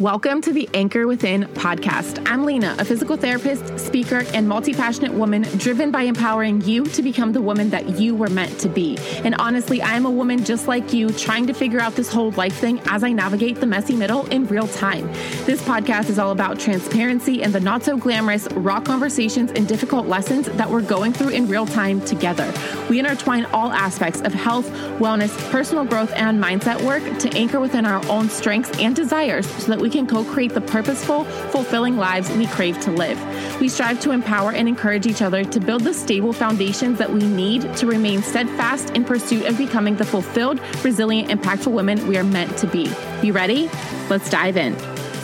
Welcome to the Anchor Within podcast. I'm Lena, a physical therapist, speaker, and multi passionate woman driven by empowering you to become the woman that you were meant to be. And honestly, I am a woman just like you, trying to figure out this whole life thing as I navigate the messy middle in real time. This podcast is all about transparency and the not so glamorous, raw conversations and difficult lessons that we're going through in real time together. We intertwine all aspects of health, wellness, personal growth, and mindset work to anchor within our own strengths and desires so that we can co create the purposeful, fulfilling lives we crave to live. We strive to empower and encourage each other to build the stable foundations that we need to remain steadfast in pursuit of becoming the fulfilled, resilient, impactful women we are meant to be. You ready? Let's dive in.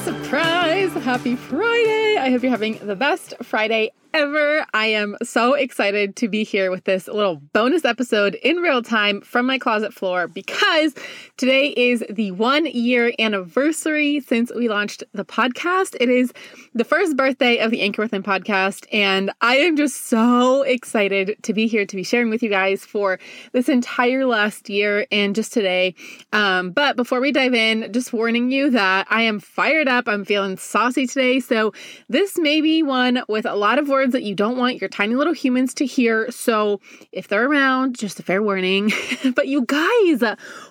Surprise! Happy Friday! I hope you're having the best Friday ever. I am so excited to be here with this little bonus episode in real time from my closet floor because today is the one year anniversary since we launched the podcast. It is the first birthday of the Anchor Within podcast, and I am just so excited to be here to be sharing with you guys for this entire last year and just today. Um, but before we dive in, just warning you that I am fired up. I'm feeling saucy today. So this may be one with a lot of words words that you don't want your tiny little humans to hear. So if they're around, just a fair warning. but you guys,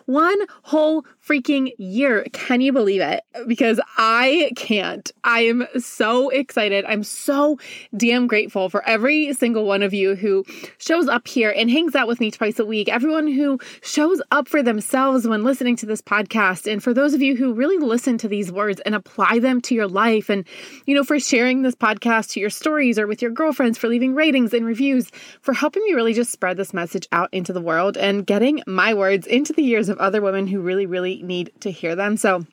one whole freaking year. Can you believe it? Because I can't. I am so excited. I'm so damn grateful for every single one of you who shows up here and hangs out with me twice a week. Everyone who shows up for themselves when listening to this podcast. And for those of you who really listen to these words and apply them to your life. And, you know, for sharing this podcast to your stories or with your girlfriends, for leaving ratings and reviews, for helping me really just spread this message out into the world and getting my words into the ears of other women who really, really need to hear them. So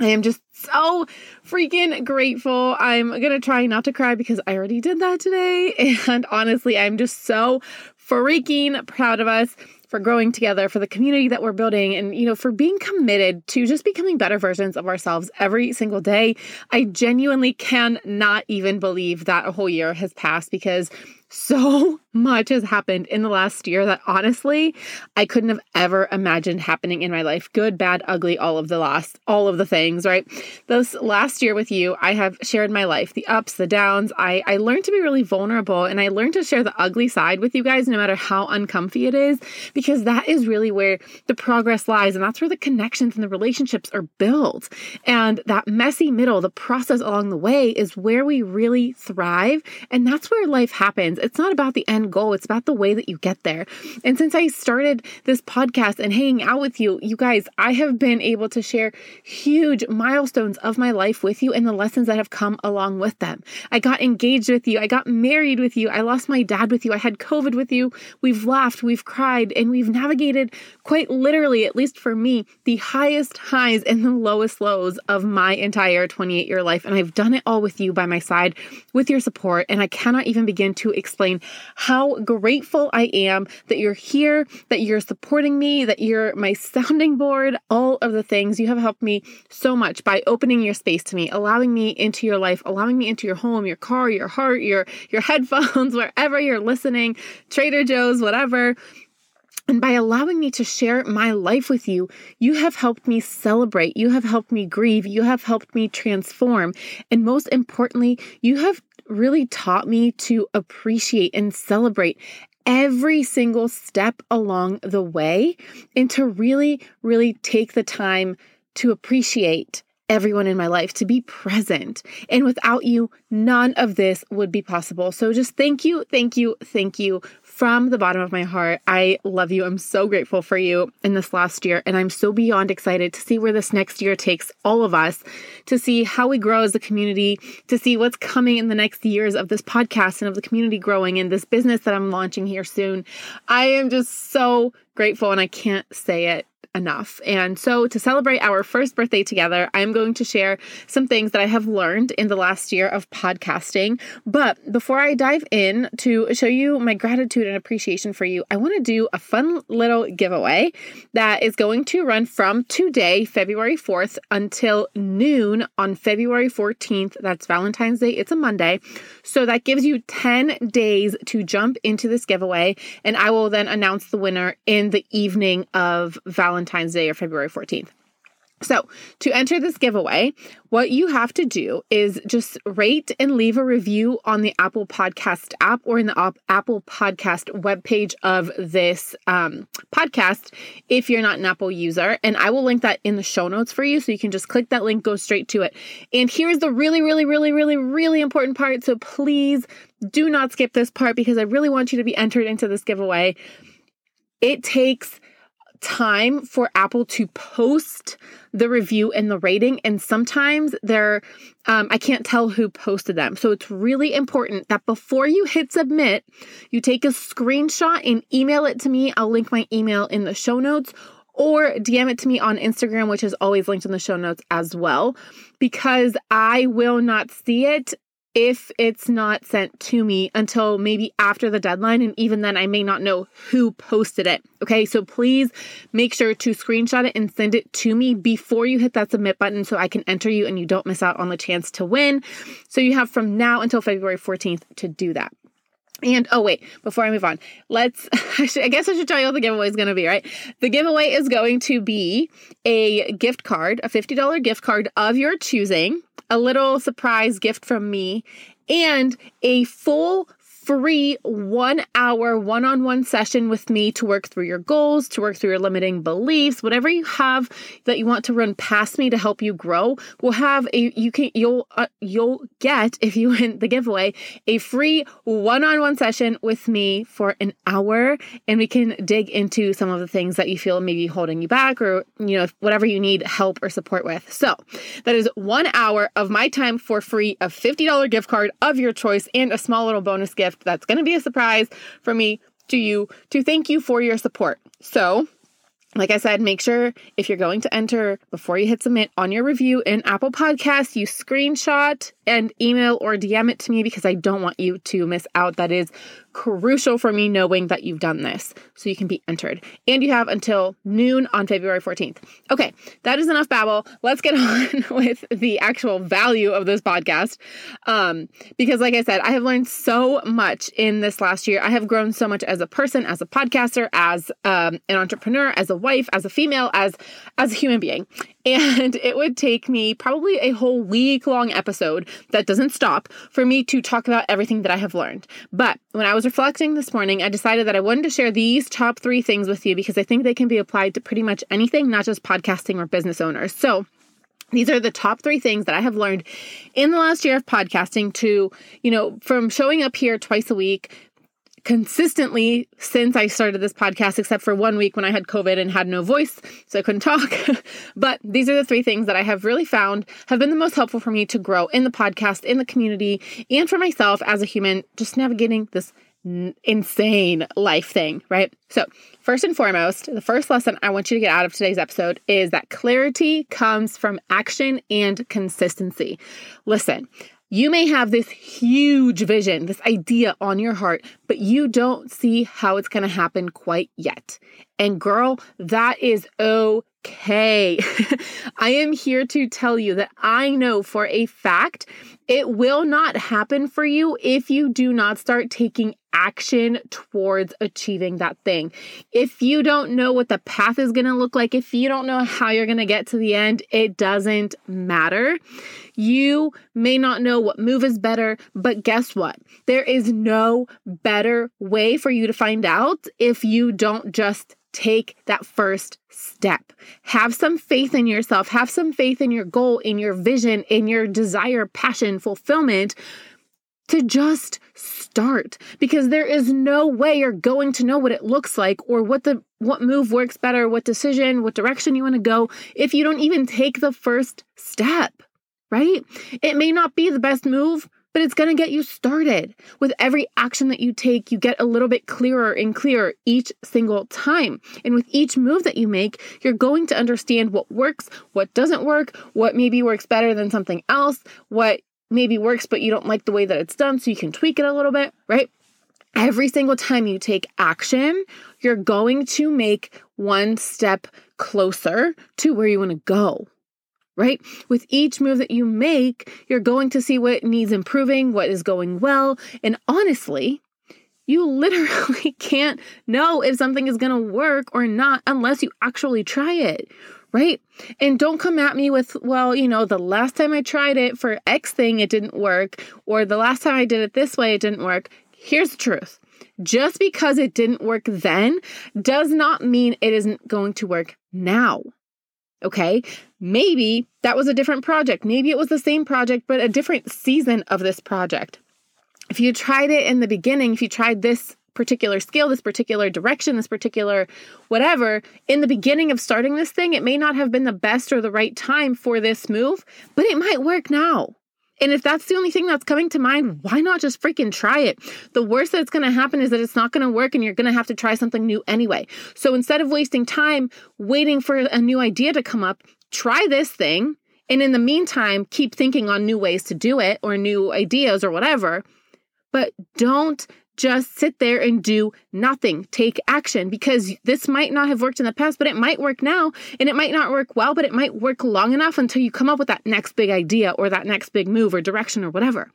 I am just so freaking grateful. I'm to try not to cry because I already did that today. And honestly, I'm just so freaking proud of us for growing together, for the community that we're building, and you know, for being committed to just becoming better versions of ourselves every single day. I genuinely cannot even believe that a whole year has passed because so much has happened in the last year that honestly I couldn't have ever imagined happening in my life. Good, bad, ugly, all of the last, all of the things, right? This last year with you, I have shared my life, the ups, the downs. I, I learned to be really vulnerable and I learned to share the ugly side with you guys, no matter how uncomfy it is, because that is really where the progress lies. And that's where the connections and the relationships are built. And that messy middle, the process along the way is where we really thrive. And that's where life happens. It's not about the end goal, it's about the way that you get there. And since I started this podcast and hanging out with you, you guys, I have been able to share huge milestones of my life with you and the lessons that have come along with them. I got engaged with you, I got married with you, I lost my dad with you, I had COVID with you. We've laughed, we've cried, and we've navigated quite literally, at least for me, the highest highs and the lowest lows of my entire 28 year life. And I've done it all with you by my side, with your support. And I cannot even begin to explain how grateful I am that you're here, that you're supporting me, that you're my sounding board, all of the things. You have helped me so much by opening your space to me, allowing me into your life, allowing me into your home, your car, your heart, your your headphones, wherever you're listening, Trader Joe's, whatever. And by allowing me to share my life with you, you have helped me celebrate. You have helped me grieve. You have helped me transform. And most importantly, you have really taught me to appreciate and celebrate every single step along the way and to really, really take the time to appreciate everyone in my life, to be present. And without you, none of this would be possible. So just thank you, thank you, thank you from the bottom of my heart. I love you. I'm so grateful for you in this last year. And I'm so beyond excited to see where this next year takes all of us, to see how we grow as a community, to see what's coming in the next years of this podcast and of the community growing and this business that I'm launching here soon. I am just so grateful and I can't say it enough. And so, to celebrate our first birthday together, I'm going to share some things that I have learned in the last year of podcasting. But before I dive in to show you my gratitude and appreciation for you, I want to do a fun little giveaway that is going to run from today, February 4th, until noon on February 14th. That's Valentine's Day. It's a Monday. So, that gives you 10 days to jump into this giveaway. And I will then announce the winner in the evening of Valentine's Valentine's Day or February 14th. So, to enter this giveaway, what you have to do is just rate and leave a review on the Apple Podcast app or in the Apple Podcast webpage of this um, podcast if you're not an Apple user. And I will link that in the show notes for you. So you can just click that link, go straight to it. And here's the really, really, really, really, really important part. So please do not skip this part because I really want you to be entered into this giveaway. It takes time for Apple to post the review and the rating, and sometimes they're, um, I can't tell who posted them. So it's really important that before you hit submit, you take a screenshot and email it to me. I'll link my email in the show notes or DM it to me on Instagram, which is always linked in the show notes as well, because I will not see it if it's not sent to me until maybe after the deadline. And even then, I may not know who posted it. Okay, so please make sure to screenshot it and send it to me before you hit that submit button so I can enter you and you don't miss out on the chance to win. So you have from now until February 14th to do that. And oh wait, before I move on, let's I, should, I guess I should tell you what the giveaway is going to be, right? The giveaway is going to be a gift card, a $50 gift card of your choosing a little surprise gift from me, and a full free one hour one on one session with me to work through your goals, to work through your limiting beliefs, whatever you have that you want to run past me to help you grow. We'll have a, you can, you'll, uh, you'll get, if you win the giveaway, a free one on one session with me for an hour. And we can dig into some of the things that you feel maybe holding you back or, you know, whatever you need help or support with. So that is one hour of my time for free, a $50 gift card of your choice, and a small little bonus gift gift that's going to be a surprise for me to you to thank you for your support. So, like I said, make sure if you're going to enter before you hit submit on your review in Apple Podcasts, you screenshot and email or DM it to me because I don't want you to miss out. That is crucial for me knowing that you've done this so you can be entered. And you have until noon on February 14th. Okay, that is enough babble. Let's get on with the actual value of this podcast. Um, because, like I said, I have learned so much in this last year. I have grown so much as a person, as a podcaster, as um, an entrepreneur, as a wife, as a female, as as a human being. And it would take me probably a whole week long episode that doesn't stop for me to talk about everything that I have learned. But when I was reflecting this morning, I decided that I wanted to share these top three things with you because I think they can be applied to pretty much anything, not just podcasting or business owners. So, these are the top three things that I have learned in the last year of podcasting to, you know, from showing up here twice a week, consistently since I started this podcast, except for one week when I had COVID and had no voice, so I couldn't talk. but these are the three things that I have really found have been the most helpful for me to grow in the podcast, in the community, and for myself as a human, just navigating this insane life thing, right? So, first and foremost, the first lesson I want you to get out of today's episode is that clarity comes from action and consistency. Listen, you may have this huge vision, this idea on your heart, but you don't see how it's going to happen quite yet. And girl, that is okay. I am here to tell you that I know for a fact it will not happen for you if you do not start taking action towards achieving that thing. If you don't know what the path is going to look like, if you don't know how you're going to get to the end, it doesn't matter. You may not know what move is better, but guess what? There is no better way for you to find out if you don't just take that first step. Have some faith in yourself, have some faith in your goal, in your vision, in your desire, passion, fulfillment to just start because there is no way you're going to know what it looks like or what the what move works better, what decision, what direction you want to go if you don't even take the first step, right? It may not be the best move, but it's going to get you started. With every action that you take, you get a little bit clearer and clearer each single time. And with each move that you make, you're going to understand what works, what doesn't work, what maybe works better than something else, what maybe works, but you don't like the way that it's done, so you can tweak it a little bit, right? Every single time you take action, you're going to make one step closer to where you want to go right? With each move that you make, you're going to see what needs improving, what is going well. And honestly, you literally can't know if something is going to work or not unless you actually try it, right? And don't come at me with, well, you know, the last time I tried it for X thing, it didn't work, or the last time I did it this way, it didn't work. Here's the truth just because it didn't work then does not mean it isn't going to work now. Okay. Maybe that was a different project. Maybe it was the same project, but a different season of this project. If you tried it in the beginning, if you tried this particular skill, this particular direction, this particular whatever, in the beginning of starting this thing, it may not have been the best or the right time for this move, but it might work now. And if that's the only thing that's coming to mind, why not just freaking try it? The worst that's going to happen is that it's not going to work and you're going to have to try something new anyway. So instead of wasting time waiting for a new idea to come up, try this thing. And in the meantime, keep thinking on new ways to do it or new ideas or whatever. But don't just sit there and do nothing. Take action because this might not have worked in the past, but it might work now. And it might not work well, but it might work long enough until you come up with that next big idea or that next big move or direction or whatever.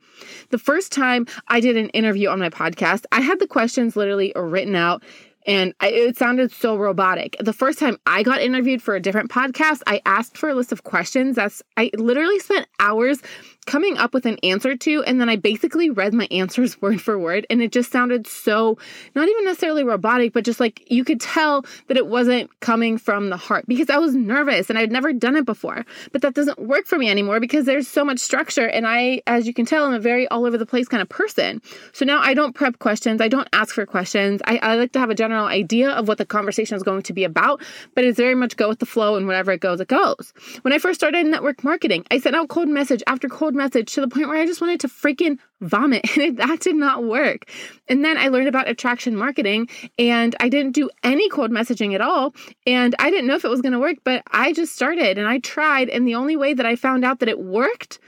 The first time I did an interview on my podcast, I had the questions literally written out and it sounded so robotic. The first time I got interviewed for a different podcast, I asked for a list of questions. That's I literally spent hours coming up with an answer to, and then I basically read my answers word for word, and it just sounded so not even necessarily robotic, but just like you could tell that it wasn't coming from the heart because I was nervous and I'd never done it before. But that doesn't work for me anymore because there's so much structure, and I, as you can tell, I'm a very all over the place kind of person. So now I don't prep questions, I don't ask for questions. I, I like to have a general idea of what the conversation is going to be about, but it's very much go with the flow, and whatever it goes, it goes. When I first started network marketing, I sent out cold message after cold message to the point where I just wanted to freaking vomit. And that did not work. And then I learned about attraction marketing and I didn't do any cold messaging at all. And I didn't know if it was going to work, but I just started and I tried. And the only way that I found out that it worked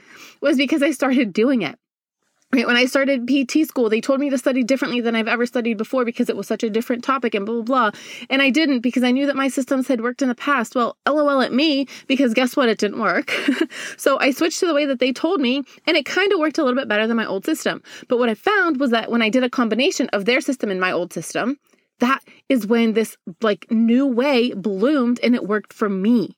was because I started doing it. Right, when I started PT school, they told me to study differently than I've ever studied before because it was such a different topic and blah, blah, blah. And I didn't because I knew that my systems had worked in the past. Well, lol at me because guess what? It didn't work. so I switched to the way that they told me and it kind of worked a little bit better than my old system. But what I found was that when I did a combination of their system and my old system, that is when this like new way bloomed and it worked for me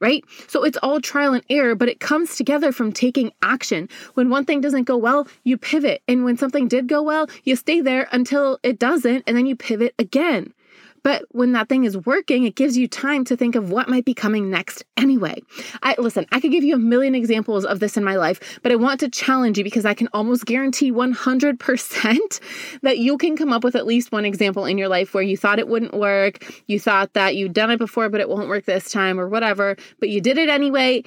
right? So it's all trial and error, but it comes together from taking action. When one thing doesn't go well, you pivot. And when something did go well, you stay there until it doesn't, and then you pivot again. But when that thing is working, it gives you time to think of what might be coming next anyway. I listen, I could give you a million examples of this in my life, but I want to challenge you because I can almost guarantee 100% that you can come up with at least one example in your life where you thought it wouldn't work, you thought that you'd done it before but it won't work this time or whatever, but you did it anyway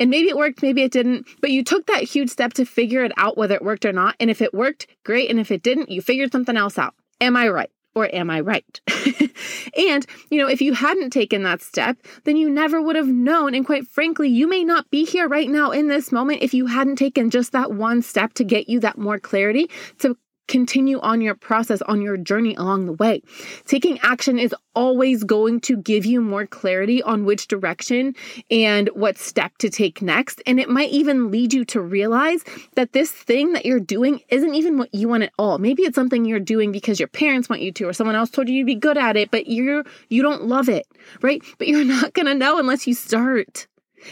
and maybe it worked, maybe it didn't, but you took that huge step to figure it out whether it worked or not. And if it worked, great. And if it didn't, you figured something else out. Am I right? Or am I right? and, you know, if you hadn't taken that step, then you never would have known. And quite frankly, you may not be here right now in this moment if you hadn't taken just that one step to get you that more clarity to continue on your process, on your journey along the way. Taking action is always going to give you more clarity on which direction and what step to take next. And it might even lead you to realize that this thing that you're doing isn't even what you want at all. Maybe it's something you're doing because your parents want you to, or someone else told you you'd be good at it, but you're, you don't love it, right? But you're not to know unless you start.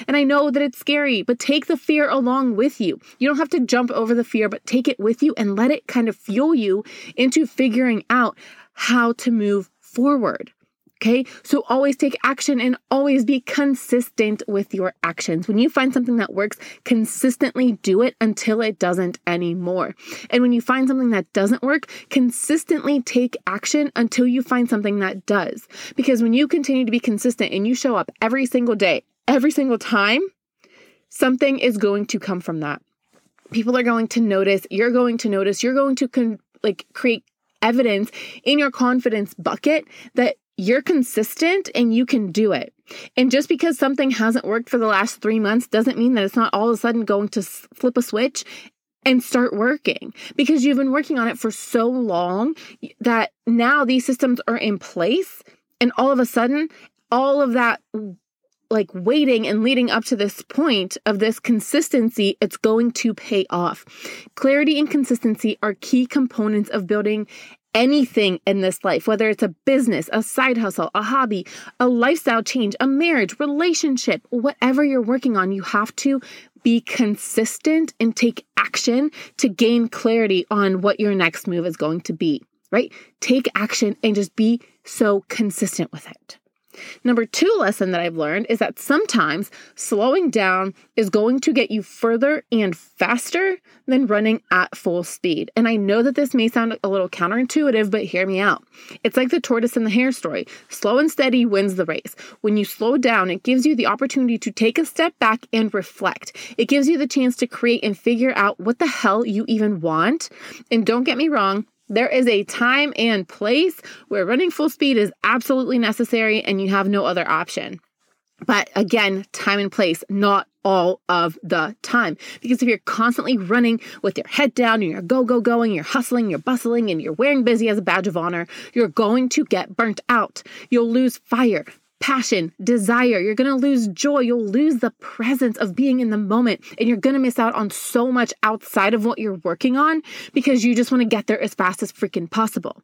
And I know that it's scary, but take the fear along with you. You don't have to jump over the fear, but take it with you and let it kind of fuel you into figuring out how to move forward. Okay, so always take action and always be consistent with your actions. When you find something that works, consistently do it until it doesn't anymore. And when you find something that doesn't work, consistently take action until you find something that does. Because when you continue to be consistent and you show up every single day, every single time, something is going to come from that. People are going to notice, you're going to notice, you're going to con- like create evidence in your confidence bucket that you're consistent and you can do it. And just because something hasn't worked for the last three months doesn't mean that it's not all of a sudden going to flip a switch and start working because you've been working on it for so long that now these systems are in place. And all of a sudden, all of that like waiting and leading up to this point of this consistency, it's going to pay off. Clarity and consistency are key components of building anything in this life, whether it's a business, a side hustle, a hobby, a lifestyle change, a marriage, relationship, whatever you're working on, you have to be consistent and take action to gain clarity on what your next move is going to be, right? Take action and just be so consistent with it. Number two lesson that I've learned is that sometimes slowing down is going to get you further and faster than running at full speed. And I know that this may sound a little counterintuitive, but hear me out. It's like the tortoise and the hare story slow and steady wins the race. When you slow down, it gives you the opportunity to take a step back and reflect. It gives you the chance to create and figure out what the hell you even want. And don't get me wrong, there is a time and place where running full speed is absolutely necessary and you have no other option. But again, time and place, not all of the time. Because if you're constantly running with your head down and you're go, go, going, you're hustling, you're bustling, and you're wearing busy as a badge of honor, you're going to get burnt out. You'll lose fire passion, desire. You're going to lose joy. You'll lose the presence of being in the moment. And you're going to miss out on so much outside of what you're working on because you just want to get there as fast as freaking possible.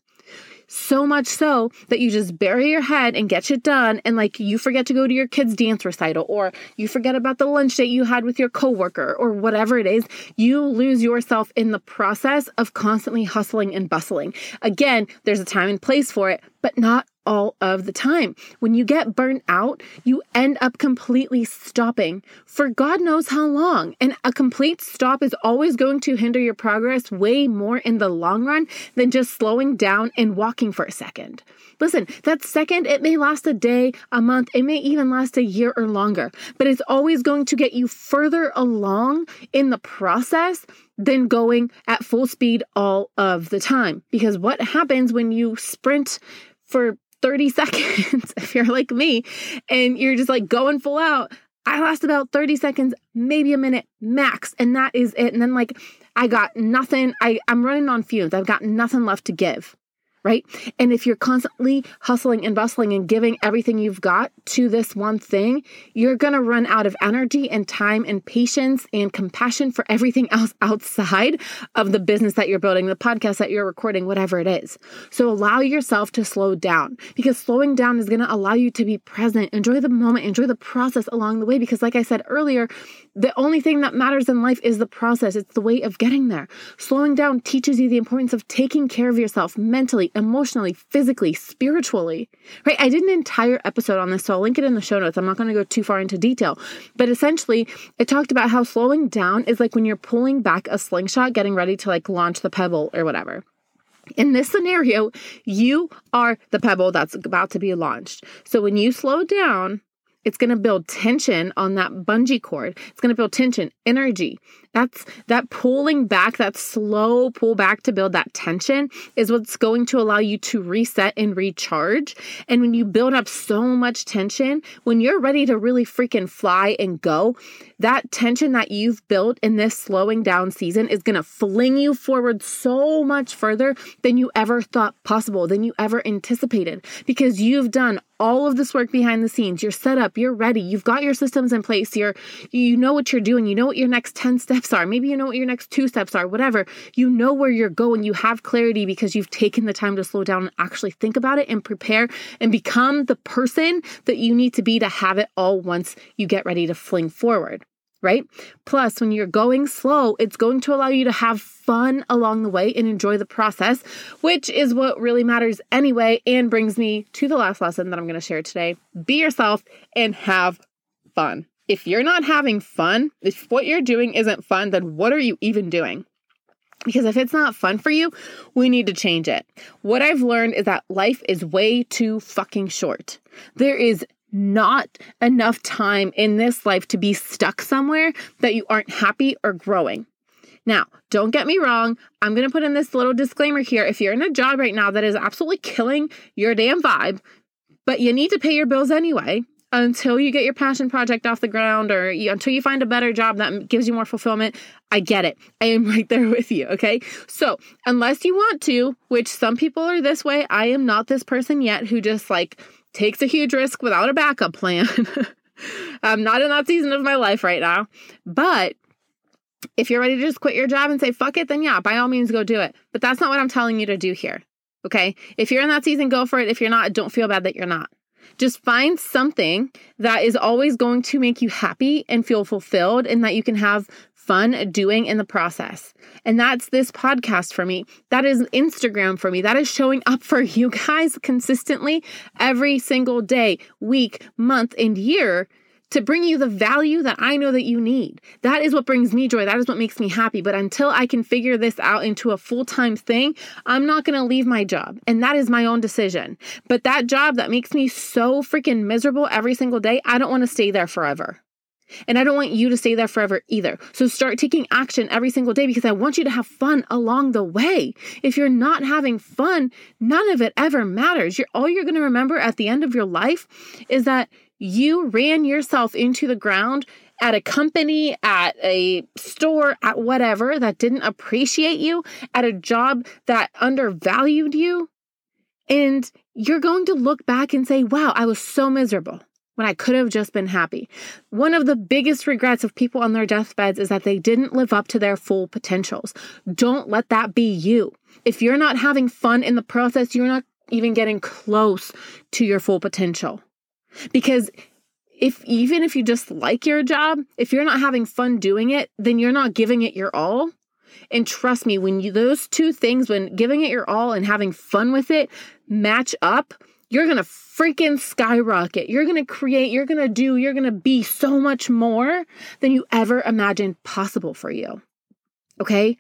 So much so that you just bury your head and get shit done. And like you forget to go to your kid's dance recital or you forget about the lunch date you had with your coworker or whatever it is. You lose yourself in the process of constantly hustling and bustling. Again, there's a time and place for it, but not all of the time. When you get burnt out, you end up completely stopping for God knows how long. And a complete stop is always going to hinder your progress way more in the long run than just slowing down and walking for a second. Listen, that second, it may last a day, a month, it may even last a year or longer, but it's always going to get you further along in the process than going at full speed all of the time. Because what happens when you sprint for 30 seconds if you're like me and you're just like going full out. I last about 30 seconds, maybe a minute max, and that is it. And then like I got nothing. I, I'm running on fumes. I've got nothing left to give right? And if you're constantly hustling and bustling and giving everything you've got to this one thing, you're going to run out of energy and time and patience and compassion for everything else outside of the business that you're building, the podcast that you're recording, whatever it is. So allow yourself to slow down because slowing down is going to allow you to be present, enjoy the moment, enjoy the process along the way. Because, like I said earlier, the only thing that matters in life is the process, it's the way of getting there. Slowing down teaches you the importance of taking care of yourself mentally, emotionally, physically, spiritually. Right? I did an entire episode on this, so I'll link it in the show notes. I'm not going to go too far into detail. But essentially, it talked about how slowing down is like when you're pulling back a slingshot, getting ready to like launch the pebble or whatever. In this scenario, you are the pebble that's about to be launched. So when you slow down, it's going to build tension on that bungee cord. It's going to build tension, energy. That's that pulling back, that slow pull back to build that tension is what's going to allow you to reset and recharge. And when you build up so much tension, when you're ready to really freaking fly and go, that tension that you've built in this slowing down season is going to fling you forward so much further than you ever thought possible, than you ever anticipated, because you've done all of this work behind the scenes. You're set up, you're ready, you've got your systems in place, you're you know what you're doing, you know what your next 10 steps are, maybe you know what your next two steps are, whatever. You know where you're going, you have clarity because you've taken the time to slow down and actually think about it and prepare and become the person that you need to be to have it all once you get ready to fling forward right? Plus, when you're going slow, it's going to allow you to have fun along the way and enjoy the process, which is what really matters anyway, and brings me to the last lesson that I'm going to share today. Be yourself and have fun. If you're not having fun, if what you're doing isn't fun, then what are you even doing? Because if it's not fun for you, we need to change it. What I've learned is that life is way too fucking short. There is not enough time in this life to be stuck somewhere that you aren't happy or growing. Now, don't get me wrong. I'm going to put in this little disclaimer here. If you're in a job right now that is absolutely killing your damn vibe, but you need to pay your bills anyway until you get your passion project off the ground or you, until you find a better job that gives you more fulfillment, I get it. I am right there with you. Okay. So, unless you want to, which some people are this way, I am not this person yet who just like takes a huge risk without a backup plan. I'm not in that season of my life right now. But if you're ready to just quit your job and say, fuck it, then yeah, by all means go do it. But that's not what I'm telling you to do here. Okay. If you're in that season, go for it. If you're not, don't feel bad that you're not. Just find something that is always going to make you happy and feel fulfilled and that you can have fun doing in the process. And that's this podcast for me. That is Instagram for me. That is showing up for you guys consistently every single day, week, month, and year to bring you the value that I know that you need. That is what brings me joy. That is what makes me happy. But until I can figure this out into a full time thing, I'm not going to leave my job. And that is my own decision. But that job that makes me so freaking miserable every single day, I don't want to stay there forever. And I don't want you to stay there forever either. So start taking action every single day because I want you to have fun along the way. If you're not having fun, none of it ever matters. You're all you're going to remember at the end of your life is that you ran yourself into the ground at a company, at a store, at whatever that didn't appreciate you, at a job that undervalued you. And you're going to look back and say, wow, I was so miserable when I could have just been happy. One of the biggest regrets of people on their deathbeds is that they didn't live up to their full potentials. Don't let that be you. If you're not having fun in the process, you're not even getting close to your full potential. Because if even if you just like your job, if you're not having fun doing it, then you're not giving it your all. And trust me, when you those two things, when giving it your all and having fun with it match up, you're gonna freaking skyrocket. You're gonna create, you're gonna do, you're gonna be so much more than you ever imagined possible for you. Okay?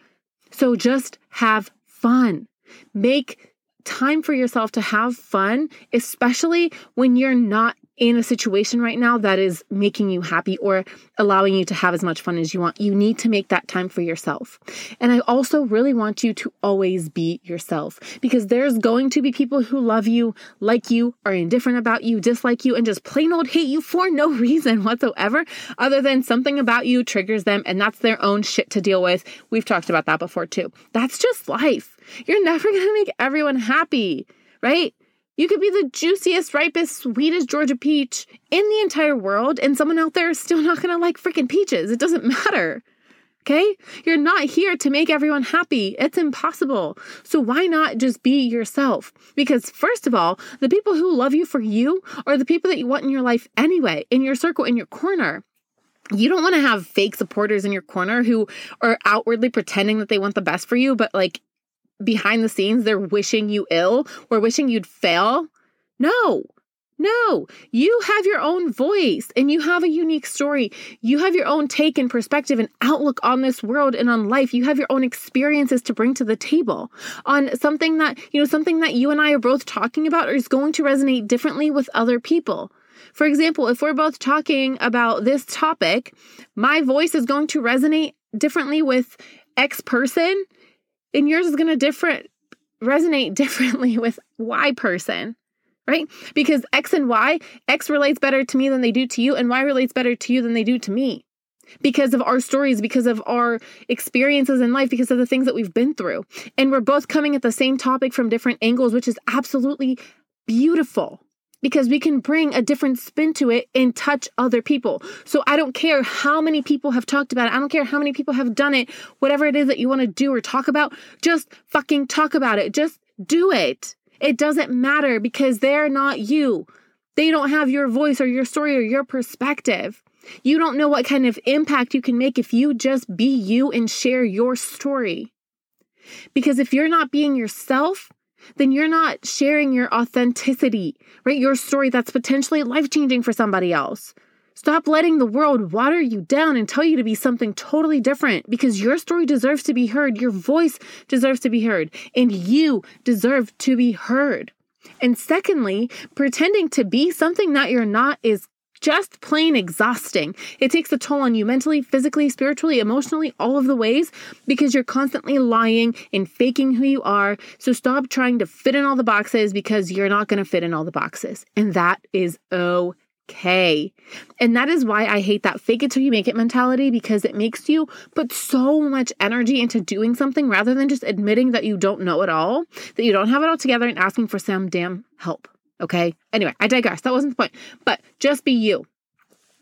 So just have fun. Make time for yourself to have fun, especially when you're not in a situation right now that is making you happy or allowing you to have as much fun as you want. You need to make that time for yourself. And I also really want you to always be yourself because there's going to be people who love you, like you, are indifferent about you, dislike you, and just plain old hate you for no reason whatsoever other than something about you triggers them and that's their own shit to deal with. We've talked about that before too. That's just life. You're never going to make everyone happy, right? You could be the juiciest, ripest, sweetest Georgia peach in the entire world, and someone out there is still not gonna like freaking peaches. It doesn't matter. Okay? You're not here to make everyone happy. It's impossible. So why not just be yourself? Because, first of all, the people who love you for you are the people that you want in your life anyway, in your circle, in your corner. You don't want to have fake supporters in your corner who are outwardly pretending that they want the best for you, but like behind the scenes they're wishing you ill or wishing you'd fail. No, no, you have your own voice and you have a unique story. You have your own take and perspective and outlook on this world and on life. You have your own experiences to bring to the table on something that, you know, something that you and I are both talking about is going to resonate differently with other people. For example, if we're both talking about this topic, my voice is going to resonate differently with X person and yours is going to different resonate differently with Y person, right? Because X and Y, X relates better to me than they do to you, and Y relates better to you than they do to me. Because of our stories, because of our experiences in life, because of the things that we've been through. And we're both coming at the same topic from different angles, which is absolutely beautiful because we can bring a different spin to it and touch other people. So I don't care how many people have talked about it. I don't care how many people have done it. Whatever it is that you want to do or talk about, just fucking talk about it. Just do it. It doesn't matter because they're not you. They don't have your voice or your story or your perspective. You don't know what kind of impact you can make if you just be you and share your story. Because if you're not being yourself, then you're not sharing your authenticity, right? Your story that's potentially life changing for somebody else. Stop letting the world water you down and tell you to be something totally different because your story deserves to be heard. Your voice deserves to be heard, and you deserve to be heard. And secondly, pretending to be something that you're not is just plain exhausting. It takes a toll on you mentally, physically, spiritually, emotionally, all of the ways because you're constantly lying and faking who you are. So stop trying to fit in all the boxes because you're not going to fit in all the boxes. And that is okay. And that is why I hate that fake it till you make it mentality because it makes you put so much energy into doing something rather than just admitting that you don't know it all, that you don't have it all together and asking for some damn help. Okay. Anyway, I digress. That wasn't the point. But just be you.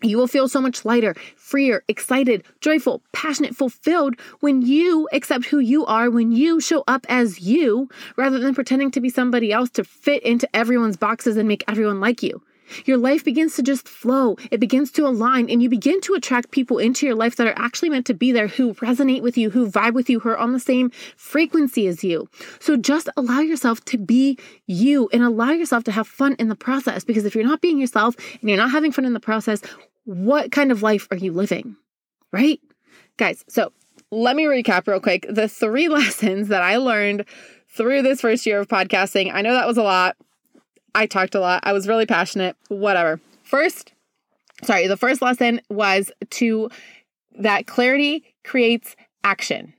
You will feel so much lighter, freer, excited, joyful, passionate, fulfilled when you accept who you are, when you show up as you, rather than pretending to be somebody else to fit into everyone's boxes and make everyone like you. Your life begins to just flow. It begins to align, and you begin to attract people into your life that are actually meant to be there, who resonate with you, who vibe with you, who are on the same frequency as you. So just allow yourself to be you and allow yourself to have fun in the process. Because if you're not being yourself and you're not having fun in the process, what kind of life are you living? Right? Guys, so let me recap real quick the three lessons that I learned through this first year of podcasting. I know that was a lot. I talked a lot. I was really passionate, whatever. First, sorry, the first lesson was to that clarity creates action.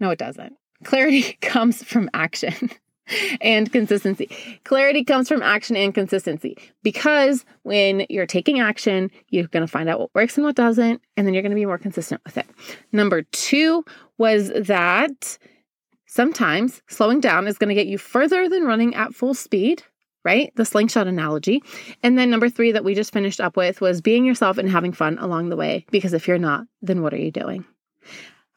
No, it doesn't. Clarity comes from action. and consistency. Clarity comes from action and consistency because when you're taking action, you're going to find out what works and what doesn't, and then you're going to be more consistent with it. Number two was that sometimes slowing down is going to get you further than running at full speed. Right? The slingshot analogy. And then number three that we just finished up with was being yourself and having fun along the way. Because if you're not, then what are you doing?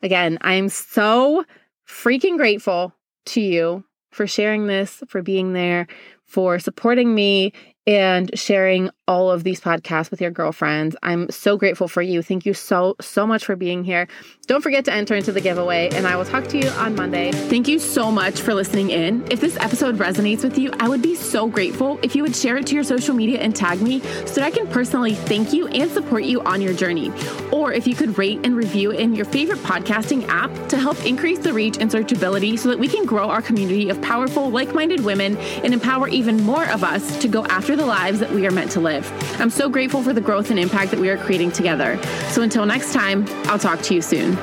Again, I'm so freaking grateful to you for sharing this, for being there, for supporting me and sharing all of these podcasts with your girlfriends. I'm so grateful for you. Thank you so, so much for being here. Don't forget to enter into the giveaway, and I will talk to you on Monday. Thank you so much for listening in. If this episode resonates with you, I would be so grateful if you would share it to your social media and tag me so that I can personally thank you and support you on your journey. Or if you could rate and review in your favorite podcasting app to help increase the reach and searchability so that we can grow our community of powerful, like minded women and empower even more of us to go after the lives that we are meant to live. I'm so grateful for the growth and impact that we are creating together. So until next time, I'll talk to you soon.